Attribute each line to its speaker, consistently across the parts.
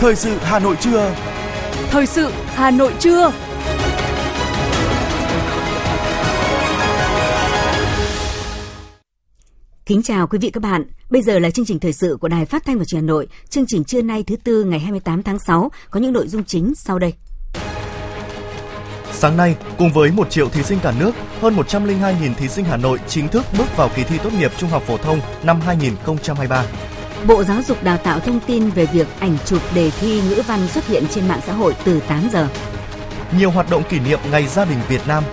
Speaker 1: Thời sự Hà Nội trưa.
Speaker 2: Thời sự Hà Nội trưa. Kính chào quý vị các bạn. Bây giờ là chương trình thời sự của Đài Phát thanh và Truyền hình Hà Nội. Chương trình trưa nay thứ tư ngày 28 tháng 6 có những nội dung chính sau đây.
Speaker 3: Sáng nay, cùng với 1 triệu thí sinh cả nước, hơn 102.000 thí sinh Hà Nội chính thức bước vào kỳ thi tốt nghiệp trung học phổ thông năm 2023.
Speaker 2: Bộ Giáo dục Đào tạo thông tin về việc ảnh chụp đề thi ngữ văn xuất hiện trên mạng xã hội từ 8 giờ.
Speaker 3: Nhiều hoạt động kỷ niệm Ngày Gia đình Việt Nam.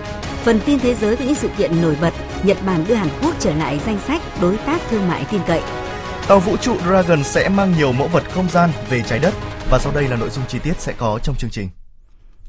Speaker 2: Phần tin thế giới với những sự kiện nổi bật, Nhật Bản đưa Hàn Quốc trở lại danh sách đối tác thương mại tin cậy.
Speaker 3: Tàu vũ trụ Dragon sẽ mang nhiều mẫu vật không gian về trái đất và sau đây là nội dung chi tiết sẽ có trong chương trình.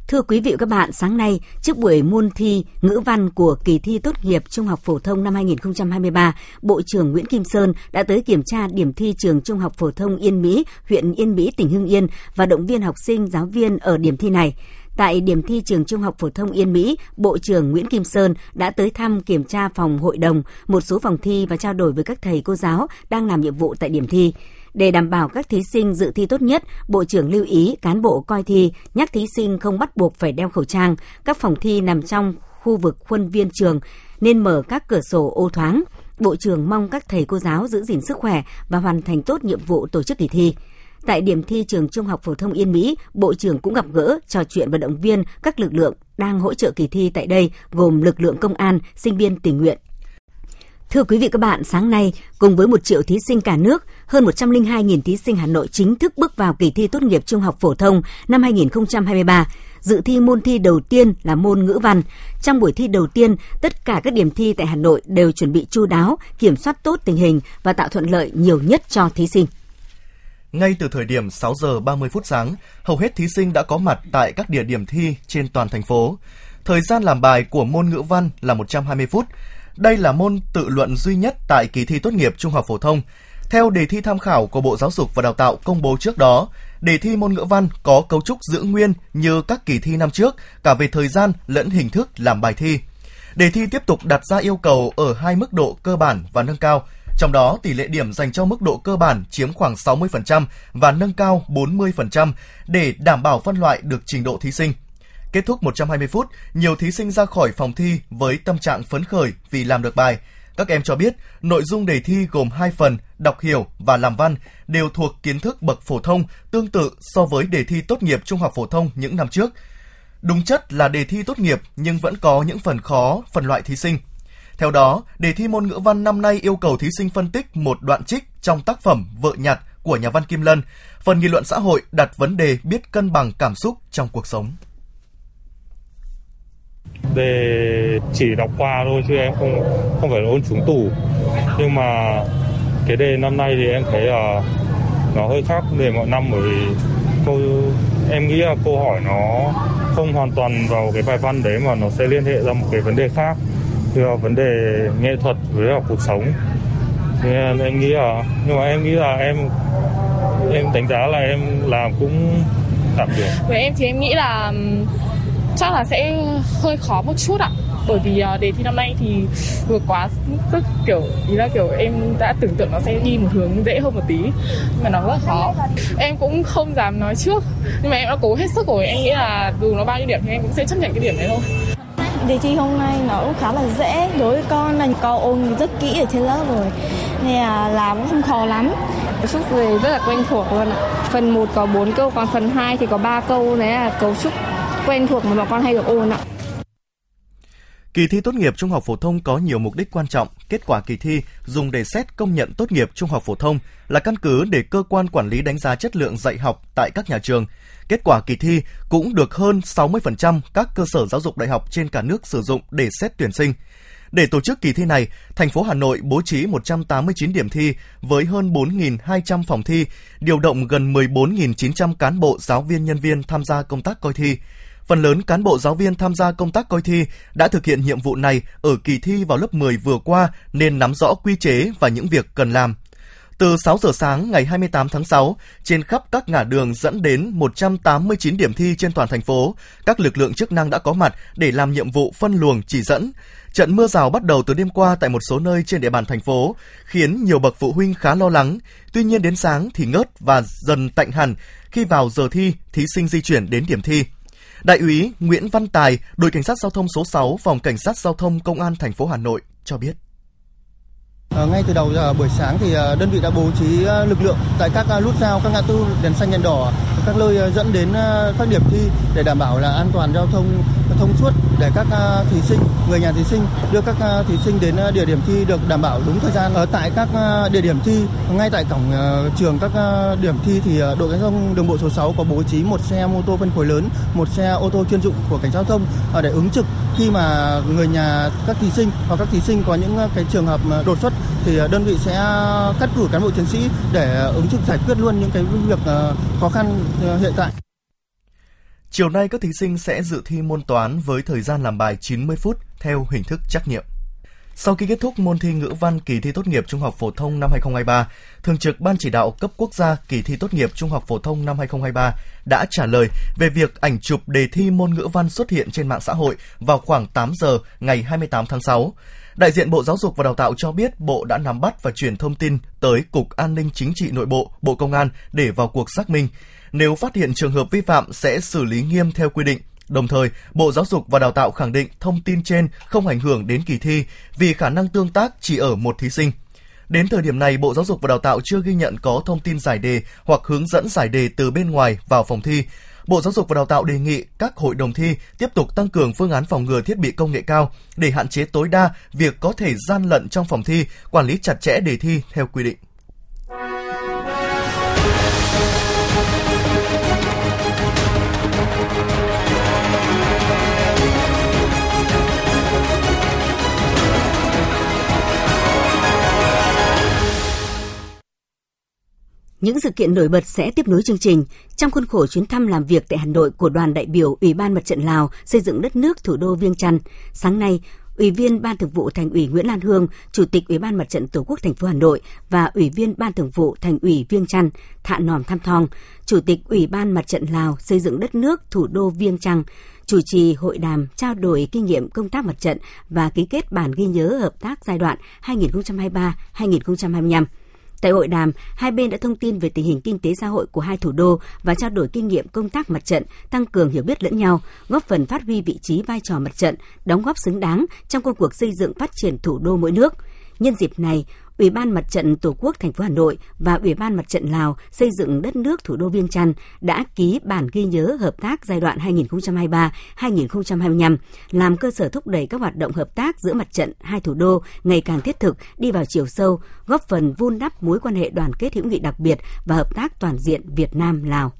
Speaker 2: Thưa quý vị và các bạn, sáng nay, trước buổi môn thi ngữ văn của kỳ thi tốt nghiệp trung học phổ thông năm 2023, Bộ trưởng Nguyễn Kim Sơn đã tới kiểm tra điểm thi trường trung học phổ thông Yên Mỹ, huyện Yên Mỹ, tỉnh Hưng Yên và động viên học sinh, giáo viên ở điểm thi này. Tại điểm thi trường Trung học phổ thông Yên Mỹ, Bộ trưởng Nguyễn Kim Sơn đã tới thăm kiểm tra phòng hội đồng, một số phòng thi và trao đổi với các thầy cô giáo đang làm nhiệm vụ tại điểm thi. Để đảm bảo các thí sinh dự thi tốt nhất, Bộ trưởng lưu ý cán bộ coi thi nhắc thí sinh không bắt buộc phải đeo khẩu trang. Các phòng thi nằm trong khu vực khuôn viên trường nên mở các cửa sổ ô thoáng. Bộ trưởng mong các thầy cô giáo giữ gìn sức khỏe và hoàn thành tốt nhiệm vụ tổ chức kỳ thi. Tại điểm thi trường Trung học phổ thông Yên Mỹ, Bộ trưởng cũng gặp gỡ, trò chuyện và động viên các lực lượng đang hỗ trợ kỳ thi tại đây, gồm lực lượng công an, sinh viên tình nguyện, Thưa quý vị các bạn, sáng nay, cùng với một triệu thí sinh cả nước, hơn 102.000 thí sinh Hà Nội chính thức bước vào kỳ thi tốt nghiệp trung học phổ thông năm 2023. Dự thi môn thi đầu tiên là môn ngữ văn. Trong buổi thi đầu tiên, tất cả các điểm thi tại Hà Nội đều chuẩn bị chu đáo, kiểm soát tốt tình hình và tạo thuận lợi nhiều nhất cho thí sinh.
Speaker 3: Ngay từ thời điểm 6 giờ 30 phút sáng, hầu hết thí sinh đã có mặt tại các địa điểm thi trên toàn thành phố. Thời gian làm bài của môn ngữ văn là 120 phút, đây là môn tự luận duy nhất tại kỳ thi tốt nghiệp trung học phổ thông. Theo đề thi tham khảo của Bộ Giáo dục và Đào tạo công bố trước đó, đề thi môn ngữ văn có cấu trúc giữ nguyên như các kỳ thi năm trước, cả về thời gian lẫn hình thức làm bài thi. Đề thi tiếp tục đặt ra yêu cầu ở hai mức độ cơ bản và nâng cao, trong đó tỷ lệ điểm dành cho mức độ cơ bản chiếm khoảng 60% và nâng cao 40% để đảm bảo phân loại được trình độ thí sinh. Kết thúc 120 phút, nhiều thí sinh ra khỏi phòng thi với tâm trạng phấn khởi vì làm được bài. Các em cho biết, nội dung đề thi gồm hai phần, đọc hiểu và làm văn, đều thuộc kiến thức bậc phổ thông, tương tự so với đề thi tốt nghiệp trung học phổ thông những năm trước. Đúng chất là đề thi tốt nghiệp nhưng vẫn có những phần khó, phần loại thí sinh. Theo đó, đề thi môn ngữ văn năm nay yêu cầu thí sinh phân tích một đoạn trích trong tác phẩm Vợ nhặt của nhà văn Kim Lân. Phần nghị luận xã hội đặt vấn đề biết cân bằng cảm xúc trong cuộc sống
Speaker 4: để chỉ đọc qua thôi chứ em không không phải ôn trúng tủ. Nhưng mà cái đề năm nay thì em thấy là nó hơi khác đề mọi năm, bởi vì câu em nghĩ là câu hỏi nó không hoàn toàn vào cái bài văn đấy mà nó sẽ liên hệ ra một cái vấn đề khác, như là vấn đề nghệ thuật với là cuộc sống. Nên em nghĩ là, nhưng mà em nghĩ là em em đánh giá là em làm cũng tạm được.
Speaker 5: Với em thì em nghĩ là chắc là sẽ hơi khó một chút ạ. Bởi vì uh, đề thi năm nay thì vừa quá rất kiểu ý là kiểu em đã tưởng tượng nó sẽ đi một hướng dễ hơn một tí nhưng mà nó rất khó. Em cũng không dám nói trước nhưng mà em đã cố hết sức rồi em nghĩ là dù nó bao nhiêu điểm thì em cũng sẽ chấp nhận cái điểm đấy thôi.
Speaker 6: Đề thi hôm nay nó cũng khá là dễ đối với con là con ôn rất kỹ ở trên lớp rồi nên là làm cũng không khó lắm.
Speaker 7: Trúc về rất là quen thuộc luôn ạ. Phần 1 có 4 câu còn phần 2 thì có 3 câu đấy là cấu trúc quen thuộc mà bọn con hay được ôn ạ.
Speaker 3: Kỳ thi tốt nghiệp trung học phổ thông có nhiều mục đích quan trọng. Kết quả kỳ thi dùng để xét công nhận tốt nghiệp trung học phổ thông là căn cứ để cơ quan quản lý đánh giá chất lượng dạy học tại các nhà trường. Kết quả kỳ thi cũng được hơn 60% các cơ sở giáo dục đại học trên cả nước sử dụng để xét tuyển sinh. Để tổ chức kỳ thi này, thành phố Hà Nội bố trí 189 điểm thi với hơn 4.200 phòng thi, điều động gần 14.900 cán bộ giáo viên nhân viên tham gia công tác coi thi. Phần lớn cán bộ giáo viên tham gia công tác coi thi đã thực hiện nhiệm vụ này ở kỳ thi vào lớp 10 vừa qua nên nắm rõ quy chế và những việc cần làm. Từ 6 giờ sáng ngày 28 tháng 6, trên khắp các ngã đường dẫn đến 189 điểm thi trên toàn thành phố, các lực lượng chức năng đã có mặt để làm nhiệm vụ phân luồng chỉ dẫn. Trận mưa rào bắt đầu từ đêm qua tại một số nơi trên địa bàn thành phố, khiến nhiều bậc phụ huynh khá lo lắng. Tuy nhiên đến sáng thì ngớt và dần tạnh hẳn khi vào giờ thi, thí sinh di chuyển đến điểm thi. Đại úy Nguyễn Văn Tài, đội cảnh sát giao thông số 6, phòng cảnh sát giao thông công an thành phố Hà Nội cho biết.
Speaker 1: Ờ, ngay từ đầu giờ buổi sáng thì ờ, đơn vị đã bố trí ờ, lực lượng tại các nút giao, các ngã tư đèn xanh đèn đỏ, các nơi dẫn đến các điểm thi để đảm bảo là an toàn giao thông thông suốt để các thí sinh, người nhà thí sinh đưa các thí sinh đến địa điểm thi được đảm bảo đúng thời gian. Ở tại các địa điểm thi, ngay tại cổng trường các điểm thi thì đội cảnh sát đường bộ số 6 có bố trí một xe mô tô phân khối lớn, một xe ô tô chuyên dụng của cảnh giao thông để ứng trực khi mà người nhà các thí sinh hoặc các thí sinh có những ờ, cái trường hợp đột xuất thì ờ, đơn vị sẽ cắt cử cán bộ chiến sĩ để ứng trực giải quyết luôn những cái việc ờ, khó khăn hiện tại.
Speaker 3: Chiều nay các thí sinh sẽ dự thi môn toán với thời gian làm bài 90 phút theo hình thức trắc nghiệm. Sau khi kết thúc môn thi ngữ văn kỳ thi tốt nghiệp trung học phổ thông năm 2023, Thường trực Ban chỉ đạo cấp quốc gia kỳ thi tốt nghiệp trung học phổ thông năm 2023 đã trả lời về việc ảnh chụp đề thi môn ngữ văn xuất hiện trên mạng xã hội vào khoảng 8 giờ ngày 28 tháng 6. Đại diện Bộ Giáo dục và Đào tạo cho biết Bộ đã nắm bắt và chuyển thông tin tới Cục An ninh Chính trị Nội bộ, Bộ Công an để vào cuộc xác minh. Nếu phát hiện trường hợp vi phạm sẽ xử lý nghiêm theo quy định. Đồng thời, Bộ Giáo dục và Đào tạo khẳng định thông tin trên không ảnh hưởng đến kỳ thi vì khả năng tương tác chỉ ở một thí sinh. Đến thời điểm này, Bộ Giáo dục và Đào tạo chưa ghi nhận có thông tin giải đề hoặc hướng dẫn giải đề từ bên ngoài vào phòng thi. Bộ Giáo dục và Đào tạo đề nghị các hội đồng thi tiếp tục tăng cường phương án phòng ngừa thiết bị công nghệ cao để hạn chế tối đa việc có thể gian lận trong phòng thi, quản lý chặt chẽ đề thi theo quy định.
Speaker 2: Những sự kiện nổi bật sẽ tiếp nối chương trình trong khuôn khổ chuyến thăm làm việc tại Hà Nội của đoàn đại biểu Ủy ban Mặt trận Lào xây dựng đất nước thủ đô Viêng Chăn. Sáng nay, Ủy viên Ban Thường vụ Thành ủy Nguyễn Lan Hương, Chủ tịch Ủy ban Mặt trận Tổ quốc thành phố Hà Nội và Ủy viên Ban Thường vụ Thành ủy Viêng Chăn Thạ Nòm Tham Thong, Chủ tịch Ủy ban Mặt trận Lào xây dựng đất nước thủ đô Viêng Chăn chủ trì hội đàm trao đổi kinh nghiệm công tác mặt trận và ký kết bản ghi nhớ hợp tác giai đoạn 2023-2025. Tại hội đàm, hai bên đã thông tin về tình hình kinh tế xã hội của hai thủ đô và trao đổi kinh nghiệm công tác mặt trận, tăng cường hiểu biết lẫn nhau, góp phần phát huy vị trí vai trò mặt trận, đóng góp xứng đáng trong công cuộc xây dựng phát triển thủ đô mỗi nước. Nhân dịp này, Ủy ban Mặt trận Tổ quốc thành phố Hà Nội và Ủy ban Mặt trận Lào xây dựng đất nước thủ đô Viêng Chăn đã ký bản ghi nhớ hợp tác giai đoạn 2023-2025, làm cơ sở thúc đẩy các hoạt động hợp tác giữa mặt trận hai thủ đô ngày càng thiết thực, đi vào chiều sâu, góp phần vun đắp mối quan hệ đoàn kết hữu nghị đặc biệt và hợp tác toàn diện Việt Nam Lào.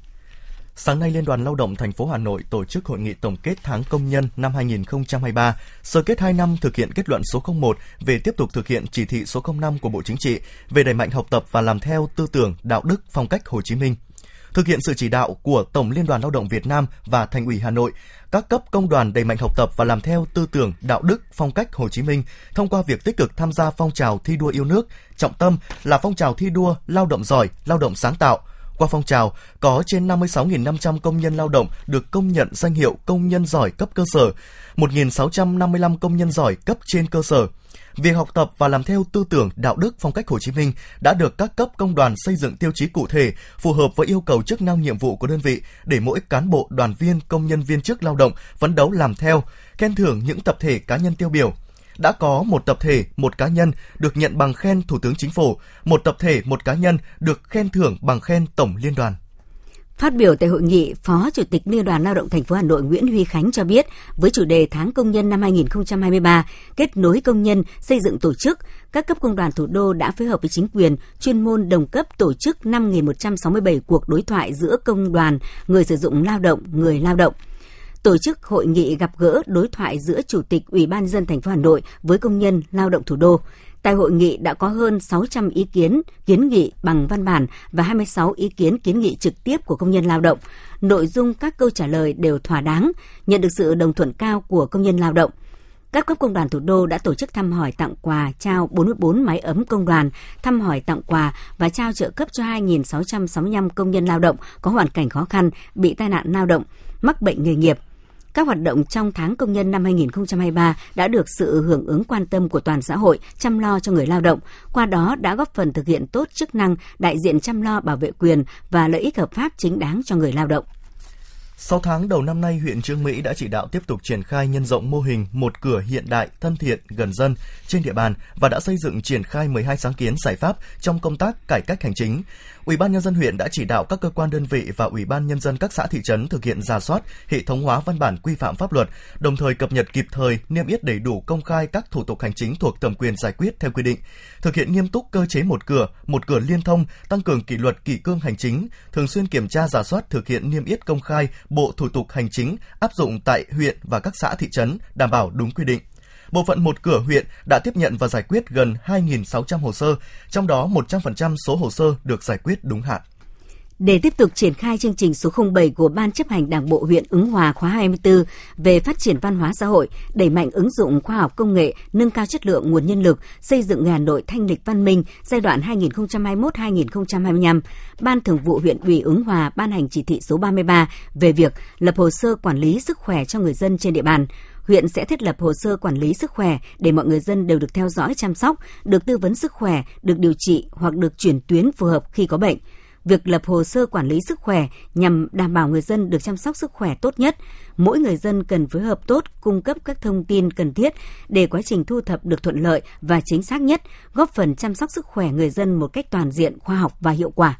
Speaker 3: Sáng nay, Liên đoàn Lao động thành phố Hà Nội tổ chức hội nghị tổng kết tháng công nhân năm 2023, sơ kết 2 năm thực hiện kết luận số 01 về tiếp tục thực hiện chỉ thị số 05 của Bộ Chính trị về đẩy mạnh học tập và làm theo tư tưởng, đạo đức, phong cách Hồ Chí Minh. Thực hiện sự chỉ đạo của Tổng Liên đoàn Lao động Việt Nam và Thành ủy Hà Nội, các cấp công đoàn đẩy mạnh học tập và làm theo tư tưởng, đạo đức, phong cách Hồ Chí Minh thông qua việc tích cực tham gia phong trào thi đua yêu nước, trọng tâm là phong trào thi đua lao động giỏi, lao động sáng tạo – qua phong trào, có trên 56.500 công nhân lao động được công nhận danh hiệu công nhân giỏi cấp cơ sở, 1.655 công nhân giỏi cấp trên cơ sở. Việc học tập và làm theo tư tưởng đạo đức phong cách Hồ Chí Minh đã được các cấp công đoàn xây dựng tiêu chí cụ thể, phù hợp với yêu cầu chức năng nhiệm vụ của đơn vị để mỗi cán bộ, đoàn viên, công nhân viên chức lao động phấn đấu làm theo, khen thưởng những tập thể cá nhân tiêu biểu đã có một tập thể, một cá nhân được nhận bằng khen Thủ tướng Chính phủ, một tập thể, một cá nhân được khen thưởng bằng khen Tổng Liên đoàn.
Speaker 2: Phát biểu tại hội nghị, Phó Chủ tịch Liên đoàn Lao động thành phố Hà Nội Nguyễn Huy Khánh cho biết, với chủ đề Tháng công nhân năm 2023, kết nối công nhân, xây dựng tổ chức, các cấp công đoàn thủ đô đã phối hợp với chính quyền, chuyên môn đồng cấp tổ chức 5.167 cuộc đối thoại giữa công đoàn, người sử dụng lao động, người lao động tổ chức hội nghị gặp gỡ đối thoại giữa Chủ tịch Ủy ban dân thành phố Hà Nội với công nhân lao động thủ đô. Tại hội nghị đã có hơn 600 ý kiến, kiến nghị bằng văn bản và 26 ý kiến kiến nghị trực tiếp của công nhân lao động. Nội dung các câu trả lời đều thỏa đáng, nhận được sự đồng thuận cao của công nhân lao động. Các cấp công đoàn thủ đô đã tổ chức thăm hỏi tặng quà, trao 44 máy ấm công đoàn, thăm hỏi tặng quà và trao trợ cấp cho 2.665 công nhân lao động có hoàn cảnh khó khăn, bị tai nạn lao động, mắc bệnh nghề nghiệp các hoạt động trong tháng công nhân năm 2023 đã được sự hưởng ứng quan tâm của toàn xã hội chăm lo cho người lao động, qua đó đã góp phần thực hiện tốt chức năng đại diện chăm lo bảo vệ quyền và lợi ích hợp pháp chính đáng cho người lao động.
Speaker 3: 6 tháng đầu năm nay, huyện Trương Mỹ đã chỉ đạo tiếp tục triển khai nhân rộng mô hình một cửa hiện đại, thân thiện, gần dân trên địa bàn và đã xây dựng triển khai 12 sáng kiến giải pháp trong công tác cải cách hành chính. Ủy ban nhân dân huyện đã chỉ đạo các cơ quan đơn vị và Ủy ban nhân dân các xã thị trấn thực hiện ra soát, hệ thống hóa văn bản quy phạm pháp luật, đồng thời cập nhật kịp thời, niêm yết đầy đủ công khai các thủ tục hành chính thuộc thẩm quyền giải quyết theo quy định, thực hiện nghiêm túc cơ chế một cửa, một cửa liên thông, tăng cường kỷ luật kỷ cương hành chính, thường xuyên kiểm tra giả soát thực hiện niêm yết công khai bộ thủ tục hành chính áp dụng tại huyện và các xã thị trấn đảm bảo đúng quy định. Bộ phận một cửa huyện đã tiếp nhận và giải quyết gần 2.600 hồ sơ, trong đó 100% số hồ sơ được giải quyết đúng hạn.
Speaker 2: Để tiếp tục triển khai chương trình số 07 của Ban chấp hành Đảng bộ huyện Ứng Hòa khóa 24 về phát triển văn hóa xã hội, đẩy mạnh ứng dụng khoa học công nghệ, nâng cao chất lượng nguồn nhân lực, xây dựng Hà Nội thanh lịch văn minh giai đoạn 2021-2025, Ban Thường vụ huyện ủy Ứng Hòa ban hành chỉ thị số 33 về việc lập hồ sơ quản lý sức khỏe cho người dân trên địa bàn huyện sẽ thiết lập hồ sơ quản lý sức khỏe để mọi người dân đều được theo dõi chăm sóc, được tư vấn sức khỏe, được điều trị hoặc được chuyển tuyến phù hợp khi có bệnh. Việc lập hồ sơ quản lý sức khỏe nhằm đảm bảo người dân được chăm sóc sức khỏe tốt nhất. Mỗi người dân cần phối hợp tốt, cung cấp các thông tin cần thiết để quá trình thu thập được thuận lợi và chính xác nhất, góp phần chăm sóc sức khỏe người dân một cách toàn diện, khoa học và hiệu quả.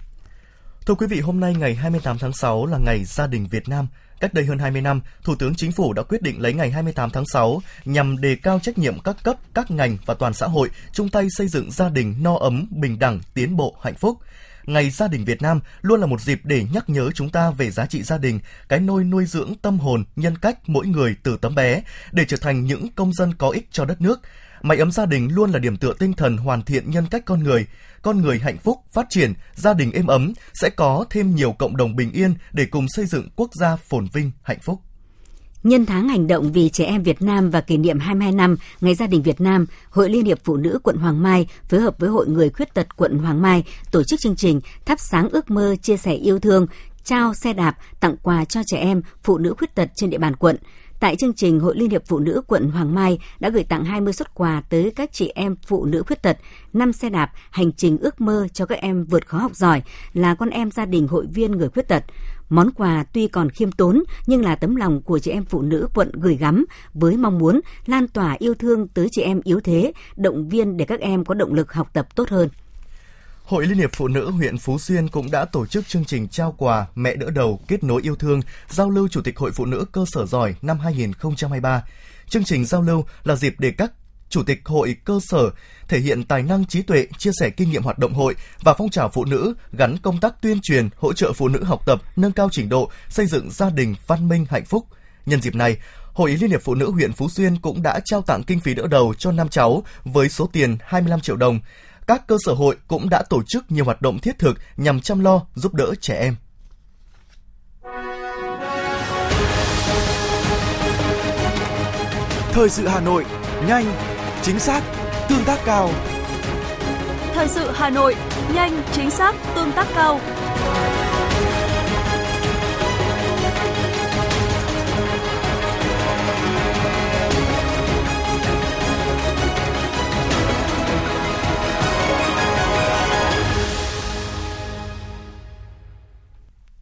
Speaker 3: Thưa quý vị, hôm nay ngày 28 tháng 6 là ngày gia đình Việt Nam. Cách đây hơn 20 năm, Thủ tướng Chính phủ đã quyết định lấy ngày 28 tháng 6 nhằm đề cao trách nhiệm các cấp, các ngành và toàn xã hội chung tay xây dựng gia đình no ấm, bình đẳng, tiến bộ, hạnh phúc. Ngày Gia đình Việt Nam luôn là một dịp để nhắc nhớ chúng ta về giá trị gia đình, cái nôi nuôi dưỡng tâm hồn, nhân cách mỗi người từ tấm bé để trở thành những công dân có ích cho đất nước. Mái ấm gia đình luôn là điểm tựa tinh thần hoàn thiện nhân cách con người. Con người hạnh phúc, phát triển, gia đình êm ấm sẽ có thêm nhiều cộng đồng bình yên để cùng xây dựng quốc gia phồn vinh, hạnh phúc.
Speaker 2: Nhân tháng hành động vì trẻ em Việt Nam và kỷ niệm 22 năm Ngày Gia đình Việt Nam, Hội Liên hiệp Phụ nữ quận Hoàng Mai phối hợp với Hội Người Khuyết tật quận Hoàng Mai tổ chức chương trình Thắp sáng ước mơ chia sẻ yêu thương, trao xe đạp tặng quà cho trẻ em phụ nữ khuyết tật trên địa bàn quận. Tại chương trình, Hội Liên hiệp Phụ nữ quận Hoàng Mai đã gửi tặng 20 xuất quà tới các chị em phụ nữ khuyết tật, 5 xe đạp, hành trình ước mơ cho các em vượt khó học giỏi là con em gia đình hội viên người khuyết tật. Món quà tuy còn khiêm tốn nhưng là tấm lòng của chị em phụ nữ quận gửi gắm với mong muốn lan tỏa yêu thương tới chị em yếu thế, động viên để các em có động lực học tập tốt hơn.
Speaker 3: Hội Liên hiệp Phụ nữ huyện Phú Xuyên cũng đã tổ chức chương trình trao quà Mẹ đỡ đầu kết nối yêu thương, giao lưu Chủ tịch Hội Phụ nữ cơ sở giỏi năm 2023. Chương trình giao lưu là dịp để các chủ tịch hội cơ sở thể hiện tài năng trí tuệ, chia sẻ kinh nghiệm hoạt động hội và phong trào phụ nữ gắn công tác tuyên truyền, hỗ trợ phụ nữ học tập, nâng cao trình độ, xây dựng gia đình văn minh hạnh phúc. Nhân dịp này, Hội Liên hiệp Phụ nữ huyện Phú Xuyên cũng đã trao tặng kinh phí đỡ đầu cho năm cháu với số tiền 25 triệu đồng các cơ sở hội cũng đã tổ chức nhiều hoạt động thiết thực nhằm chăm lo, giúp đỡ trẻ em.
Speaker 8: Thời sự Hà Nội, nhanh, chính xác, tương tác cao.
Speaker 9: Thời sự Hà Nội, nhanh, chính xác, tương tác cao.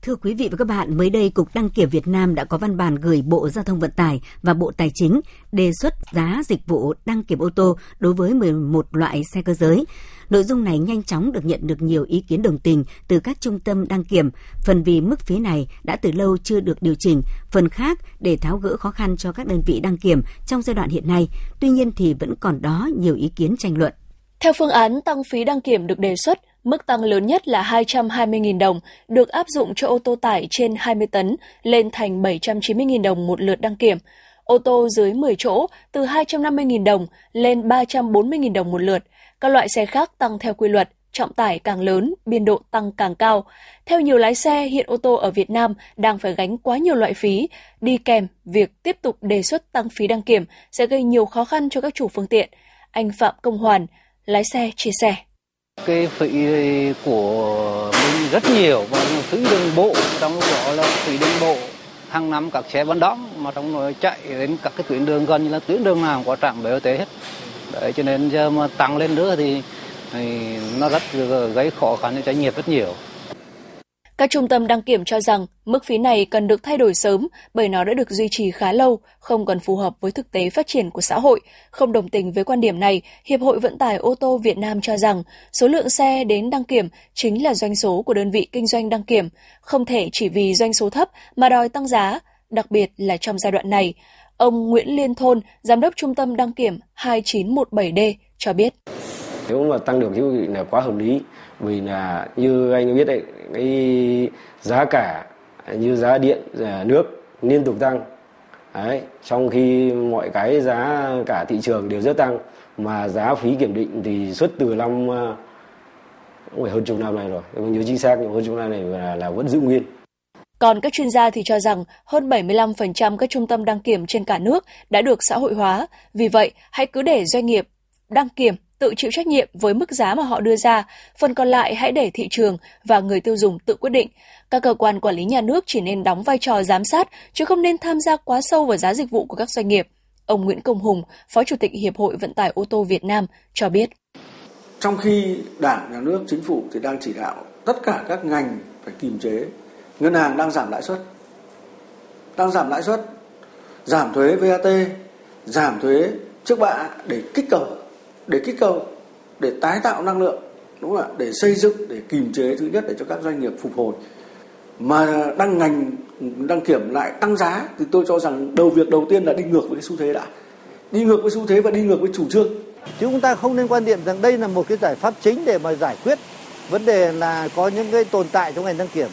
Speaker 2: Thưa quý vị và các bạn, mới đây Cục Đăng kiểm Việt Nam đã có văn bản gửi Bộ Giao thông Vận tải và Bộ Tài chính đề xuất giá dịch vụ đăng kiểm ô tô đối với 11 loại xe cơ giới. Nội dung này nhanh chóng được nhận được nhiều ý kiến đồng tình từ các trung tâm đăng kiểm, phần vì mức phí này đã từ lâu chưa được điều chỉnh, phần khác để tháo gỡ khó khăn cho các đơn vị đăng kiểm trong giai đoạn hiện nay. Tuy nhiên thì vẫn còn đó nhiều ý kiến tranh luận.
Speaker 10: Theo phương án tăng phí đăng kiểm được đề xuất, Mức tăng lớn nhất là 220.000 đồng được áp dụng cho ô tô tải trên 20 tấn lên thành 790.000 đồng một lượt đăng kiểm. Ô tô dưới 10 chỗ từ 250.000 đồng lên 340.000 đồng một lượt. Các loại xe khác tăng theo quy luật, trọng tải càng lớn, biên độ tăng càng cao. Theo nhiều lái xe, hiện ô tô ở Việt Nam đang phải gánh quá nhiều loại phí, đi kèm việc tiếp tục đề xuất tăng phí đăng kiểm sẽ gây nhiều khó khăn cho các chủ phương tiện. Anh Phạm Công Hoàn, lái xe chia sẻ.
Speaker 11: Cái phí của mình rất nhiều, và phí đường bộ, trong đó là phí đường bộ. Hàng năm các xe vẫn đón mà trong nội chạy đến các cái tuyến đường gần như là tuyến đường nào có trạm BOT hết. Đấy cho nên giờ mà tăng lên nữa thì, thì nó rất gây khó khăn cho doanh nghiệp rất nhiều
Speaker 10: các trung tâm đăng kiểm cho rằng mức phí này cần được thay đổi sớm bởi nó đã được duy trì khá lâu, không còn phù hợp với thực tế phát triển của xã hội. Không đồng tình với quan điểm này, Hiệp hội Vận tải ô tô Việt Nam cho rằng số lượng xe đến đăng kiểm chính là doanh số của đơn vị kinh doanh đăng kiểm, không thể chỉ vì doanh số thấp mà đòi tăng giá, đặc biệt là trong giai đoạn này. Ông Nguyễn Liên Thôn, Giám đốc Trung tâm đăng kiểm 2917D cho biết.
Speaker 12: Nếu mà tăng được thì là quá hợp lý vì là như anh biết đấy cái giá cả như giá điện à, nước liên tục tăng đấy trong khi mọi cái giá cả thị trường đều rất tăng mà giá phí kiểm định thì xuất từ năm à, cũng phải hơn chục năm này rồi không nhớ chính xác nhưng hơn chục năm này là, là vẫn giữ nguyên
Speaker 10: còn các chuyên gia thì cho rằng hơn 75% các trung tâm đăng kiểm trên cả nước đã được xã hội hóa. Vì vậy, hãy cứ để doanh nghiệp đăng kiểm tự chịu trách nhiệm với mức giá mà họ đưa ra, phần còn lại hãy để thị trường và người tiêu dùng tự quyết định. Các cơ quan quản lý nhà nước chỉ nên đóng vai trò giám sát, chứ không nên tham gia quá sâu vào giá dịch vụ của các doanh nghiệp. Ông Nguyễn Công Hùng, Phó Chủ tịch Hiệp hội Vận tải ô tô Việt Nam cho biết.
Speaker 13: Trong khi Đảng, Nhà nước, Chính phủ thì đang chỉ đạo tất cả các ngành phải kiềm chế, ngân hàng đang giảm lãi suất, đang giảm lãi suất, giảm thuế VAT, giảm thuế trước bạ để kích cầu để kích cầu, để tái tạo năng lượng, đúng không ạ? Để xây dựng, để kìm chế thứ nhất để cho các doanh nghiệp phục hồi. Mà đăng ngành, đăng kiểm lại tăng giá thì tôi cho rằng đầu việc đầu tiên là đi ngược với cái xu thế đã. Đi ngược với xu thế và đi ngược với chủ trương.
Speaker 14: Chứ chúng ta không nên quan điểm rằng đây là một cái giải pháp chính để mà giải quyết vấn đề là có những cái tồn tại trong ngành đăng kiểm.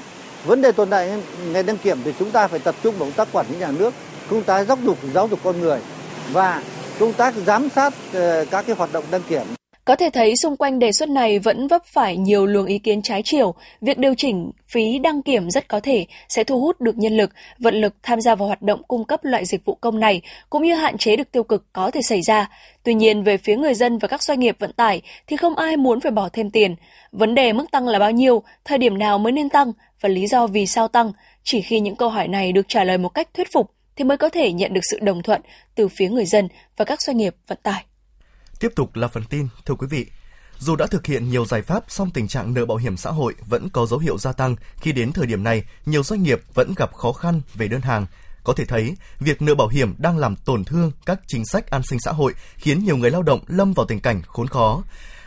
Speaker 14: Vấn đề tồn tại ngành đăng kiểm thì chúng ta phải tập trung vào công tác quản lý nhà nước, công tác giáo dục giáo dục con người. Và công tác giám sát ờ, các cái hoạt động đăng kiểm.
Speaker 10: Có thể thấy xung quanh đề xuất này vẫn vấp phải nhiều luồng ý kiến trái chiều. Việc điều chỉnh phí đăng kiểm rất có thể sẽ thu hút được nhân lực, vận lực tham gia vào hoạt động cung cấp loại dịch vụ công này, cũng như hạn chế được tiêu cực có thể xảy ra. Tuy nhiên, về phía người dân và các doanh nghiệp vận tải thì không ai muốn phải bỏ thêm tiền. Vấn đề mức tăng là bao nhiêu, thời điểm nào mới nên tăng và lý do vì sao tăng, chỉ khi những câu hỏi này được trả lời một cách thuyết phục thì mới có thể nhận được sự đồng thuận từ phía người dân và các doanh nghiệp vận tải.
Speaker 3: Tiếp tục là phần tin, thưa quý vị. Dù đã thực hiện nhiều giải pháp, song tình trạng nợ bảo hiểm xã hội vẫn có dấu hiệu gia tăng khi đến thời điểm này, nhiều doanh nghiệp vẫn gặp khó khăn về đơn hàng. Có thể thấy, việc nợ bảo hiểm đang làm tổn thương các chính sách an sinh xã hội, khiến nhiều người lao động lâm vào tình cảnh khốn khó.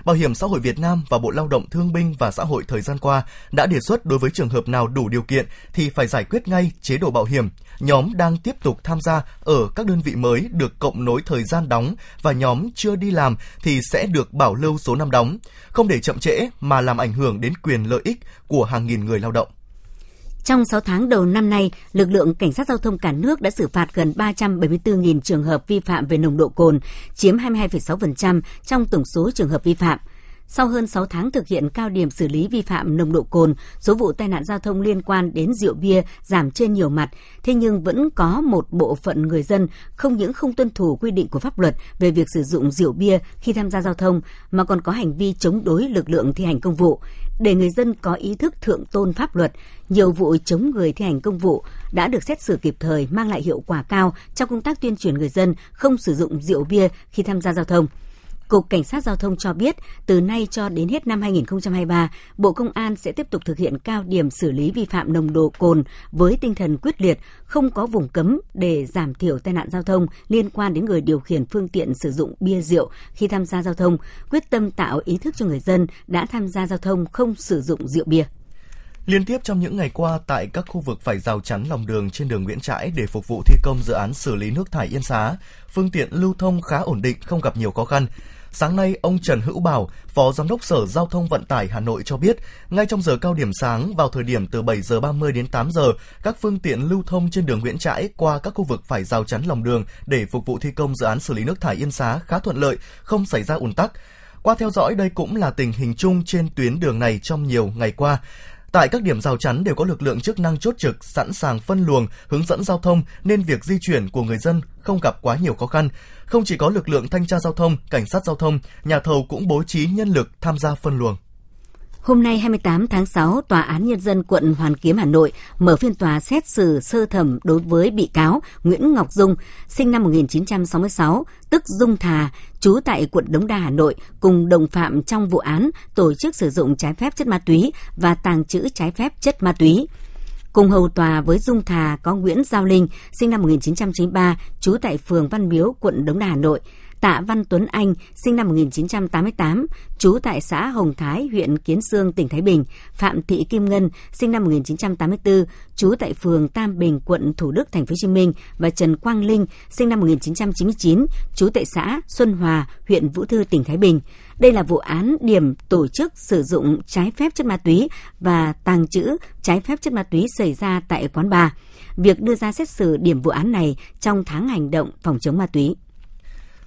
Speaker 3: Bảo hiểm xã hội Việt Nam và Bộ Lao động Thương binh và Xã hội thời gian qua đã đề xuất đối với trường hợp nào đủ điều kiện thì phải giải quyết ngay chế độ bảo hiểm. Nhóm đang tiếp tục tham gia ở các đơn vị mới được cộng nối thời gian đóng và nhóm chưa đi làm thì sẽ được bảo lưu số năm đóng, không để chậm trễ mà làm ảnh hưởng đến quyền lợi ích của hàng nghìn người lao động.
Speaker 2: Trong 6 tháng đầu năm nay, lực lượng cảnh sát giao thông cả nước đã xử phạt gần 374.000 trường hợp vi phạm về nồng độ cồn, chiếm 22,6% trong tổng số trường hợp vi phạm. Sau hơn 6 tháng thực hiện cao điểm xử lý vi phạm nồng độ cồn, số vụ tai nạn giao thông liên quan đến rượu bia giảm trên nhiều mặt, thế nhưng vẫn có một bộ phận người dân không những không tuân thủ quy định của pháp luật về việc sử dụng rượu bia khi tham gia giao thông mà còn có hành vi chống đối lực lượng thi hành công vụ. Để người dân có ý thức thượng tôn pháp luật, nhiều vụ chống người thi hành công vụ đã được xét xử kịp thời mang lại hiệu quả cao trong công tác tuyên truyền người dân không sử dụng rượu bia khi tham gia giao thông. Cục Cảnh sát Giao thông cho biết, từ nay cho đến hết năm 2023, Bộ Công an sẽ tiếp tục thực hiện cao điểm xử lý vi phạm nồng độ cồn với tinh thần quyết liệt, không có vùng cấm để giảm thiểu tai nạn giao thông liên quan đến người điều khiển phương tiện sử dụng bia rượu khi tham gia giao thông, quyết tâm tạo ý thức cho người dân đã tham gia giao thông không sử dụng rượu bia.
Speaker 3: Liên tiếp trong những ngày qua, tại các khu vực phải rào chắn lòng đường trên đường Nguyễn Trãi để phục vụ thi công dự án xử lý nước thải Yên Xá, phương tiện lưu thông khá ổn định, không gặp nhiều khó khăn. Sáng nay, ông Trần Hữu Bảo, Phó Giám đốc Sở Giao thông Vận tải Hà Nội cho biết, ngay trong giờ cao điểm sáng vào thời điểm từ 7 giờ 30 đến 8 giờ, các phương tiện lưu thông trên đường Nguyễn Trãi qua các khu vực phải rào chắn lòng đường để phục vụ thi công dự án xử lý nước thải Yên Xá khá thuận lợi, không xảy ra ùn tắc. Qua theo dõi đây cũng là tình hình chung trên tuyến đường này trong nhiều ngày qua. Tại các điểm rào chắn đều có lực lượng chức năng chốt trực sẵn sàng phân luồng, hướng dẫn giao thông nên việc di chuyển của người dân không gặp quá nhiều khó khăn. Không chỉ có lực lượng thanh tra giao thông, cảnh sát giao thông, nhà thầu cũng bố trí nhân lực tham gia phân luồng.
Speaker 2: Hôm nay 28 tháng 6, Tòa án Nhân dân quận Hoàn Kiếm Hà Nội mở phiên tòa xét xử sơ thẩm đối với bị cáo Nguyễn Ngọc Dung, sinh năm 1966, tức Dung Thà, trú tại quận Đống Đa Hà Nội, cùng đồng phạm trong vụ án tổ chức sử dụng trái phép chất ma túy và tàng trữ trái phép chất ma túy. Cùng hầu tòa với Dung Thà có Nguyễn Giao Linh, sinh năm 1993, trú tại phường Văn Miếu, quận Đống Đa, Hà Nội, Tạ Văn Tuấn Anh, sinh năm 1988, trú tại xã Hồng Thái, huyện Kiến Sương, tỉnh Thái Bình, Phạm Thị Kim Ngân, sinh năm 1984, trú tại phường Tam Bình, quận Thủ Đức, thành phố Hồ Chí Minh và Trần Quang Linh, sinh năm 1999, trú tại xã Xuân Hòa, huyện Vũ Thư, tỉnh Thái Bình. Đây là vụ án điểm tổ chức sử dụng trái phép chất ma túy và tàng trữ trái phép chất ma túy xảy ra tại quán bar. Việc đưa ra xét xử điểm vụ án này trong tháng hành động phòng chống ma túy.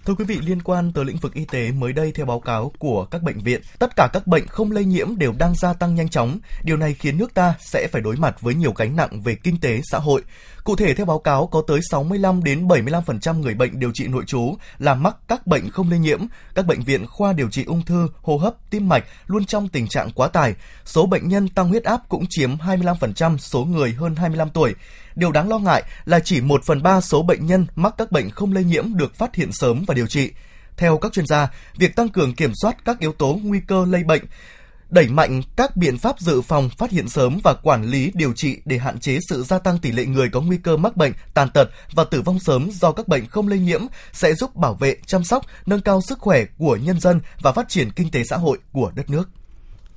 Speaker 3: Thưa quý vị, liên quan tới lĩnh vực y tế, mới đây theo báo cáo của các bệnh viện, tất cả các bệnh không lây nhiễm đều đang gia tăng nhanh chóng. Điều này khiến nước ta sẽ phải đối mặt với nhiều gánh nặng về kinh tế, xã hội. Cụ thể theo báo cáo có tới 65 đến 75% người bệnh điều trị nội trú là mắc các bệnh không lây nhiễm. Các bệnh viện khoa điều trị ung thư, hô hấp, tim mạch luôn trong tình trạng quá tải. Số bệnh nhân tăng huyết áp cũng chiếm 25% số người hơn 25 tuổi. Điều đáng lo ngại là chỉ 1 phần 3 số bệnh nhân mắc các bệnh không lây nhiễm được phát hiện sớm và điều trị. Theo các chuyên gia, việc tăng cường kiểm soát các yếu tố nguy cơ lây bệnh, đẩy mạnh các biện pháp dự phòng, phát hiện sớm và quản lý điều trị để hạn chế sự gia tăng tỷ lệ người có nguy cơ mắc bệnh, tàn tật và tử vong sớm do các bệnh không lây nhiễm sẽ giúp bảo vệ, chăm sóc, nâng cao sức khỏe của nhân dân và phát triển kinh tế xã hội của đất nước.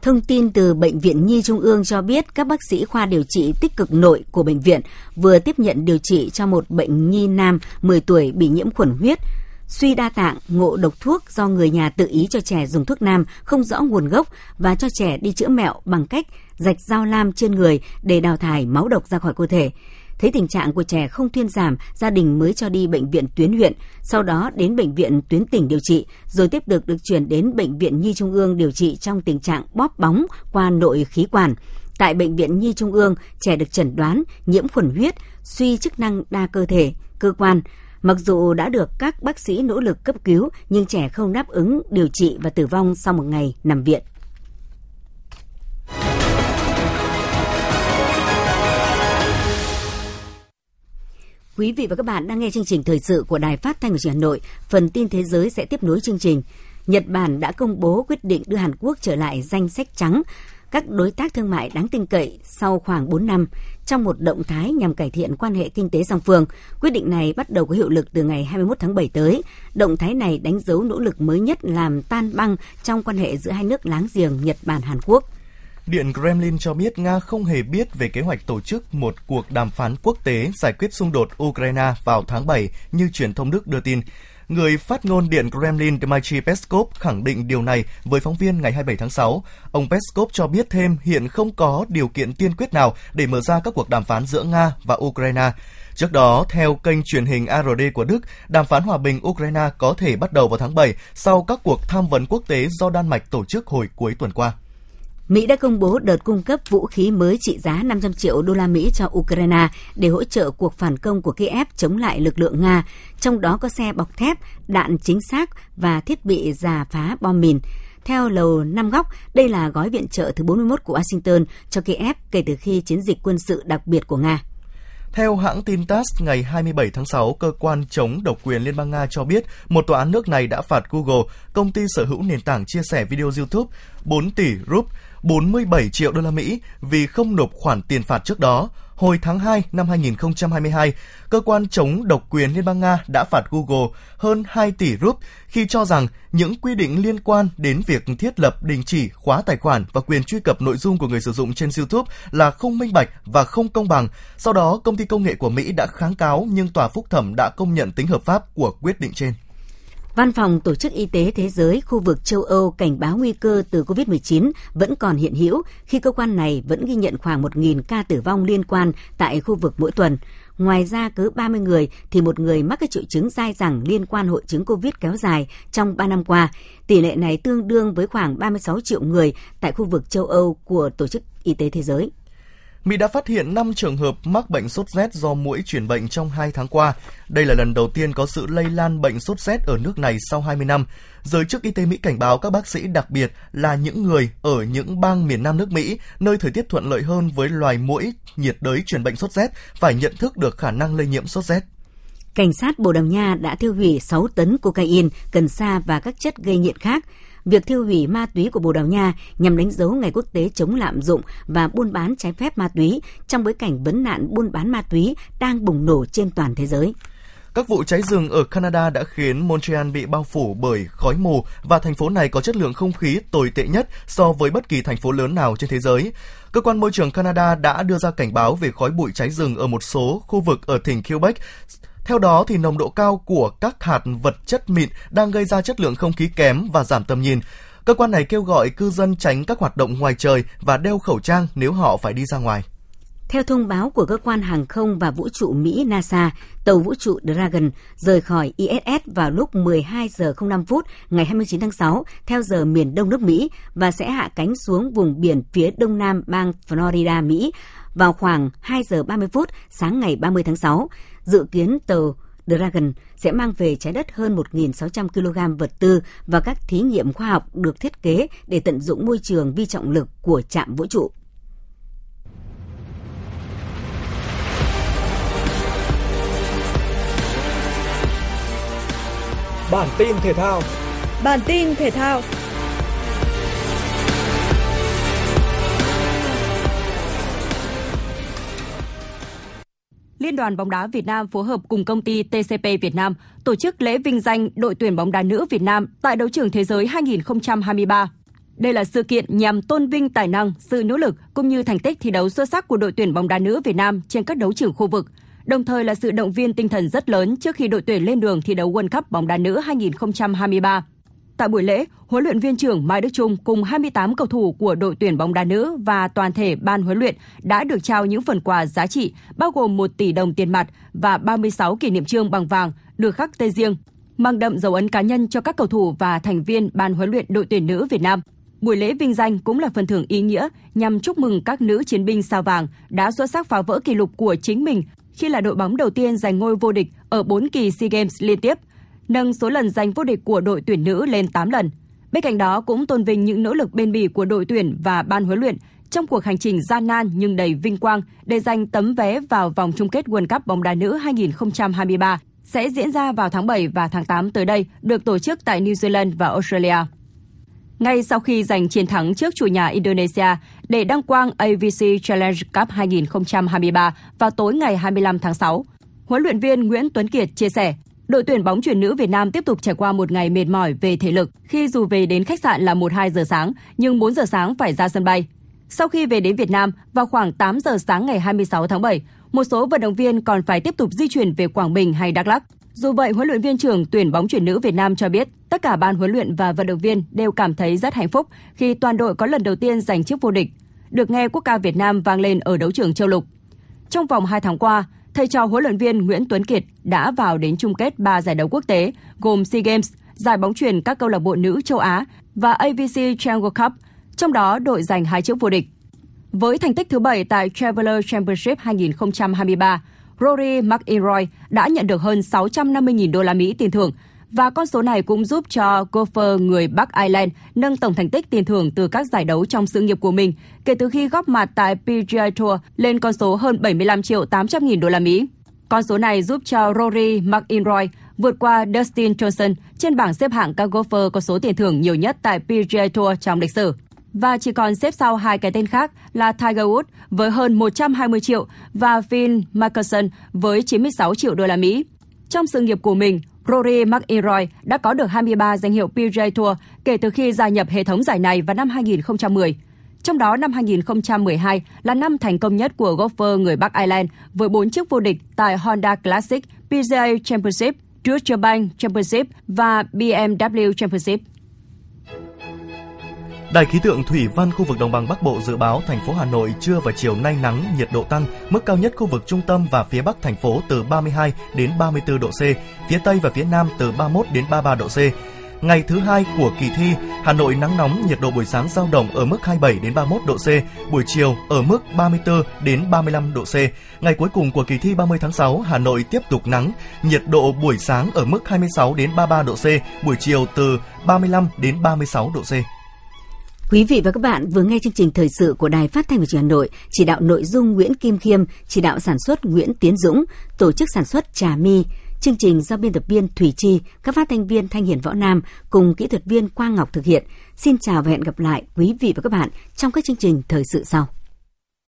Speaker 2: Thông tin từ Bệnh viện Nhi Trung ương cho biết các bác sĩ khoa điều trị tích cực nội của bệnh viện vừa tiếp nhận điều trị cho một bệnh nhi nam 10 tuổi bị nhiễm khuẩn huyết, suy đa tạng, ngộ độc thuốc do người nhà tự ý cho trẻ dùng thuốc nam không rõ nguồn gốc và cho trẻ đi chữa mẹo bằng cách rạch dao lam trên người để đào thải máu độc ra khỏi cơ thể. Thấy tình trạng của trẻ không thuyên giảm, gia đình mới cho đi bệnh viện tuyến huyện, sau đó đến bệnh viện tuyến tỉnh điều trị, rồi tiếp tục được chuyển đến bệnh viện Nhi Trung ương điều trị trong tình trạng bóp bóng qua nội khí quản. Tại bệnh viện Nhi Trung ương, trẻ được chẩn đoán nhiễm khuẩn huyết, suy chức năng đa cơ thể, cơ quan. Mặc dù đã được các bác sĩ nỗ lực cấp cứu, nhưng trẻ không đáp ứng điều trị và tử vong sau một ngày nằm viện. Quý vị và các bạn đang nghe chương trình thời sự của Đài Phát thanh và Truyền hình Hà Nội. Phần tin thế giới sẽ tiếp nối chương trình. Nhật Bản đã công bố quyết định đưa Hàn Quốc trở lại danh sách trắng các đối tác thương mại đáng tin cậy sau khoảng 4 năm trong một động thái nhằm cải thiện quan hệ kinh tế song phương. Quyết định này bắt đầu có hiệu lực từ ngày 21 tháng 7 tới. Động thái này đánh dấu nỗ lực mới nhất làm tan băng trong quan hệ giữa hai nước láng giềng Nhật Bản Hàn Quốc.
Speaker 3: Điện Kremlin cho biết Nga không hề biết về kế hoạch tổ chức một cuộc đàm phán quốc tế giải quyết xung đột Ukraine vào tháng 7 như truyền thông Đức đưa tin. Người phát ngôn Điện Kremlin Dmitry Peskov khẳng định điều này với phóng viên ngày 27 tháng 6. Ông Peskov cho biết thêm hiện không có điều kiện tiên quyết nào để mở ra các cuộc đàm phán giữa Nga và Ukraine. Trước đó, theo kênh truyền hình ARD của Đức, đàm phán hòa bình Ukraine có thể bắt đầu vào tháng 7 sau các cuộc tham vấn quốc tế do Đan Mạch tổ chức hồi cuối tuần qua.
Speaker 2: Mỹ đã công bố đợt cung cấp vũ khí mới trị giá 500 triệu đô la Mỹ cho Ukraine để hỗ trợ cuộc phản công của Kiev chống lại lực lượng Nga, trong đó có xe bọc thép, đạn chính xác và thiết bị giả phá bom mìn. Theo Lầu Năm Góc, đây là gói viện trợ thứ 41 của Washington cho Kiev kể từ khi chiến dịch quân sự đặc biệt của Nga.
Speaker 3: Theo hãng tin TASS, ngày 27 tháng 6, cơ quan chống độc quyền Liên bang Nga cho biết một tòa án nước này đã phạt Google, công ty sở hữu nền tảng chia sẻ video YouTube, 4 tỷ rúp 47 triệu đô la Mỹ vì không nộp khoản tiền phạt trước đó. Hồi tháng 2 năm 2022, cơ quan chống độc quyền Liên bang Nga đã phạt Google hơn 2 tỷ rúp khi cho rằng những quy định liên quan đến việc thiết lập, đình chỉ, khóa tài khoản và quyền truy cập nội dung của người sử dụng trên YouTube là không minh bạch và không công bằng. Sau đó, công ty công nghệ của Mỹ đã kháng cáo nhưng tòa phúc thẩm đã công nhận tính hợp pháp của quyết định trên.
Speaker 2: Văn phòng Tổ chức Y tế Thế giới khu vực châu Âu cảnh báo nguy cơ từ COVID-19 vẫn còn hiện hữu khi cơ quan này vẫn ghi nhận khoảng 1.000 ca tử vong liên quan tại khu vực mỗi tuần. Ngoài ra, cứ 30 người thì một người mắc các triệu chứng dai dẳng liên quan hội chứng COVID kéo dài trong 3 năm qua. Tỷ lệ này tương đương với khoảng 36 triệu người tại khu vực châu Âu của Tổ chức Y tế Thế giới.
Speaker 3: Mỹ đã phát hiện 5 trường hợp mắc bệnh sốt rét do muỗi truyền bệnh trong 2 tháng qua. Đây là lần đầu tiên có sự lây lan bệnh sốt rét ở nước này sau 20 năm. Giới chức y tế Mỹ cảnh báo các bác sĩ đặc biệt là những người ở những bang miền Nam nước Mỹ, nơi thời tiết thuận lợi hơn với loài muỗi nhiệt đới truyền bệnh sốt rét, phải nhận thức được khả năng lây nhiễm sốt rét.
Speaker 2: Cảnh sát Bồ Đào Nha đã tiêu hủy 6 tấn cocaine, cần sa và các chất gây nghiện khác. Việc tiêu hủy ma túy của Bồ Đào Nha nhằm đánh dấu Ngày Quốc tế chống lạm dụng và buôn bán trái phép ma túy trong bối cảnh vấn nạn buôn bán ma túy đang bùng nổ trên toàn thế giới.
Speaker 3: Các vụ cháy rừng ở Canada đã khiến Montreal bị bao phủ bởi khói mù và thành phố này có chất lượng không khí tồi tệ nhất so với bất kỳ thành phố lớn nào trên thế giới. Cơ quan môi trường Canada đã đưa ra cảnh báo về khói bụi cháy rừng ở một số khu vực ở tỉnh Quebec theo đó, thì nồng độ cao của các hạt vật chất mịn đang gây ra chất lượng không khí kém và giảm tầm nhìn. Cơ quan này kêu gọi cư dân tránh các hoạt động ngoài trời và đeo khẩu trang nếu họ phải đi ra ngoài.
Speaker 2: Theo thông báo của cơ quan hàng không và vũ trụ Mỹ NASA, tàu vũ trụ Dragon rời khỏi ISS vào lúc 12 giờ 05 phút ngày 29 tháng 6 theo giờ miền đông nước Mỹ và sẽ hạ cánh xuống vùng biển phía đông nam bang Florida, Mỹ vào khoảng 2 giờ 30 phút sáng ngày 30 tháng 6. Dự kiến tàu Dragon sẽ mang về trái đất hơn 1.600 kg vật tư và các thí nghiệm khoa học được thiết kế để tận dụng môi trường vi trọng lực của trạm vũ trụ.
Speaker 8: Bản tin thể thao
Speaker 9: Bản tin thể thao Liên đoàn bóng đá Việt Nam phối hợp cùng công ty TCP Việt Nam tổ chức lễ vinh danh đội tuyển bóng đá nữ Việt Nam tại đấu trường thế giới 2023. Đây là sự kiện nhằm tôn vinh tài năng, sự nỗ lực cũng như thành tích thi đấu xuất sắc của đội tuyển bóng đá nữ Việt Nam trên các đấu trường khu vực, đồng thời là sự động viên tinh thần rất lớn trước khi đội tuyển lên đường thi đấu World Cup bóng đá nữ 2023. Tại buổi lễ, huấn luyện viên trưởng Mai Đức Trung cùng 28 cầu thủ của đội tuyển bóng đá nữ và toàn thể ban huấn luyện đã được trao những phần quà giá trị bao gồm 1 tỷ đồng tiền mặt và 36 kỷ niệm trương bằng vàng được khắc tên riêng, mang đậm dấu ấn cá nhân cho các cầu thủ và thành viên ban huấn luyện đội tuyển nữ Việt Nam. Buổi lễ vinh danh cũng là phần thưởng ý nghĩa nhằm chúc mừng các nữ chiến binh sao vàng đã xuất sắc phá vỡ kỷ lục của chính mình khi là đội bóng đầu tiên giành ngôi vô địch ở 4 kỳ SEA Games liên tiếp – nâng số lần giành vô địch của đội tuyển nữ lên 8 lần. Bên cạnh đó cũng tôn vinh những nỗ lực bền bỉ của đội tuyển và ban huấn luyện trong cuộc hành trình gian nan nhưng đầy vinh quang để giành tấm vé vào vòng chung kết World Cup bóng đá nữ 2023 sẽ diễn ra vào tháng 7 và tháng 8 tới đây, được tổ chức tại New Zealand và Australia. Ngay sau khi giành chiến thắng trước chủ nhà Indonesia để đăng quang AVC Challenge Cup 2023 vào tối ngày 25 tháng 6, huấn luyện viên Nguyễn Tuấn Kiệt chia sẻ Đội tuyển bóng chuyển nữ Việt Nam tiếp tục trải qua một ngày mệt mỏi về thể lực khi dù về đến khách sạn là 1-2 giờ sáng, nhưng 4 giờ sáng phải ra sân bay. Sau khi về đến Việt Nam, vào khoảng 8 giờ sáng ngày 26 tháng 7, một số vận động viên còn phải tiếp tục di chuyển về Quảng Bình hay Đắk Lắk. Dù vậy, huấn luyện viên trưởng tuyển bóng chuyển nữ Việt Nam cho biết, tất cả ban huấn luyện và vận động viên đều cảm thấy rất hạnh phúc khi toàn đội có lần đầu tiên giành chức vô địch. Được nghe quốc ca Việt Nam vang lên ở đấu trường châu lục. Trong vòng 2 tháng qua, thầy trò huấn luyện viên Nguyễn Tuấn Kiệt đã vào đến chung kết 3 giải đấu quốc tế gồm SEA Games, giải bóng chuyền các câu lạc bộ nữ châu Á và AVC Triangle Cup, trong đó đội giành hai chiếc vô địch. Với thành tích thứ 7 tại Traveler Championship 2023, Rory McIlroy đã nhận được hơn 650.000 đô la Mỹ tiền thưởng và con số này cũng giúp cho golfer người Bắc Ireland nâng tổng thành tích tiền thưởng từ các giải đấu trong sự nghiệp của mình kể từ khi góp mặt tại PGA Tour lên con số hơn 75 triệu 800 nghìn đô la Mỹ. Con số này giúp cho Rory McIlroy vượt qua Dustin Johnson trên bảng xếp hạng các golfer có số tiền thưởng nhiều nhất tại PGA Tour trong lịch sử. Và chỉ còn xếp sau hai cái tên khác là Tiger Woods với hơn 120 triệu và Phil Mickelson với 96 triệu đô la Mỹ. Trong sự nghiệp của mình, Rory McIlroy đã có được 23 danh hiệu PGA Tour kể từ khi gia nhập hệ thống giải này vào năm 2010. Trong đó năm 2012 là năm thành công nhất của golfer người Bắc Ireland với 4 chức vô địch tại Honda Classic, PGA Championship, Deutsche Bank Championship và BMW Championship.
Speaker 3: Đài khí tượng thủy văn khu vực đồng bằng Bắc Bộ dự báo thành phố Hà Nội trưa và chiều nay nắng, nhiệt độ tăng, mức cao nhất khu vực trung tâm và phía Bắc thành phố từ 32 đến 34 độ C, phía Tây và phía Nam từ 31 đến 33 độ C. Ngày thứ hai của kỳ thi, Hà Nội nắng nóng, nhiệt độ buổi sáng giao động ở mức 27 đến 31 độ C, buổi chiều ở mức 34 đến 35 độ C. Ngày cuối cùng của kỳ thi 30 tháng 6, Hà Nội tiếp tục nắng, nhiệt độ buổi sáng ở mức 26 đến 33 độ C, buổi chiều từ 35 đến 36 độ C.
Speaker 2: Quý vị và các bạn vừa nghe chương trình thời sự của Đài Phát thanh và Truyền hình Hà Nội, chỉ đạo nội dung Nguyễn Kim Khiêm, chỉ đạo sản xuất Nguyễn Tiến Dũng, tổ chức sản xuất Trà Mi. Chương trình do biên tập viên Thủy Chi, các phát thanh viên Thanh Hiền Võ Nam cùng kỹ thuật viên Quang Ngọc thực hiện. Xin chào và hẹn gặp lại quý vị và các bạn trong các chương trình thời sự sau.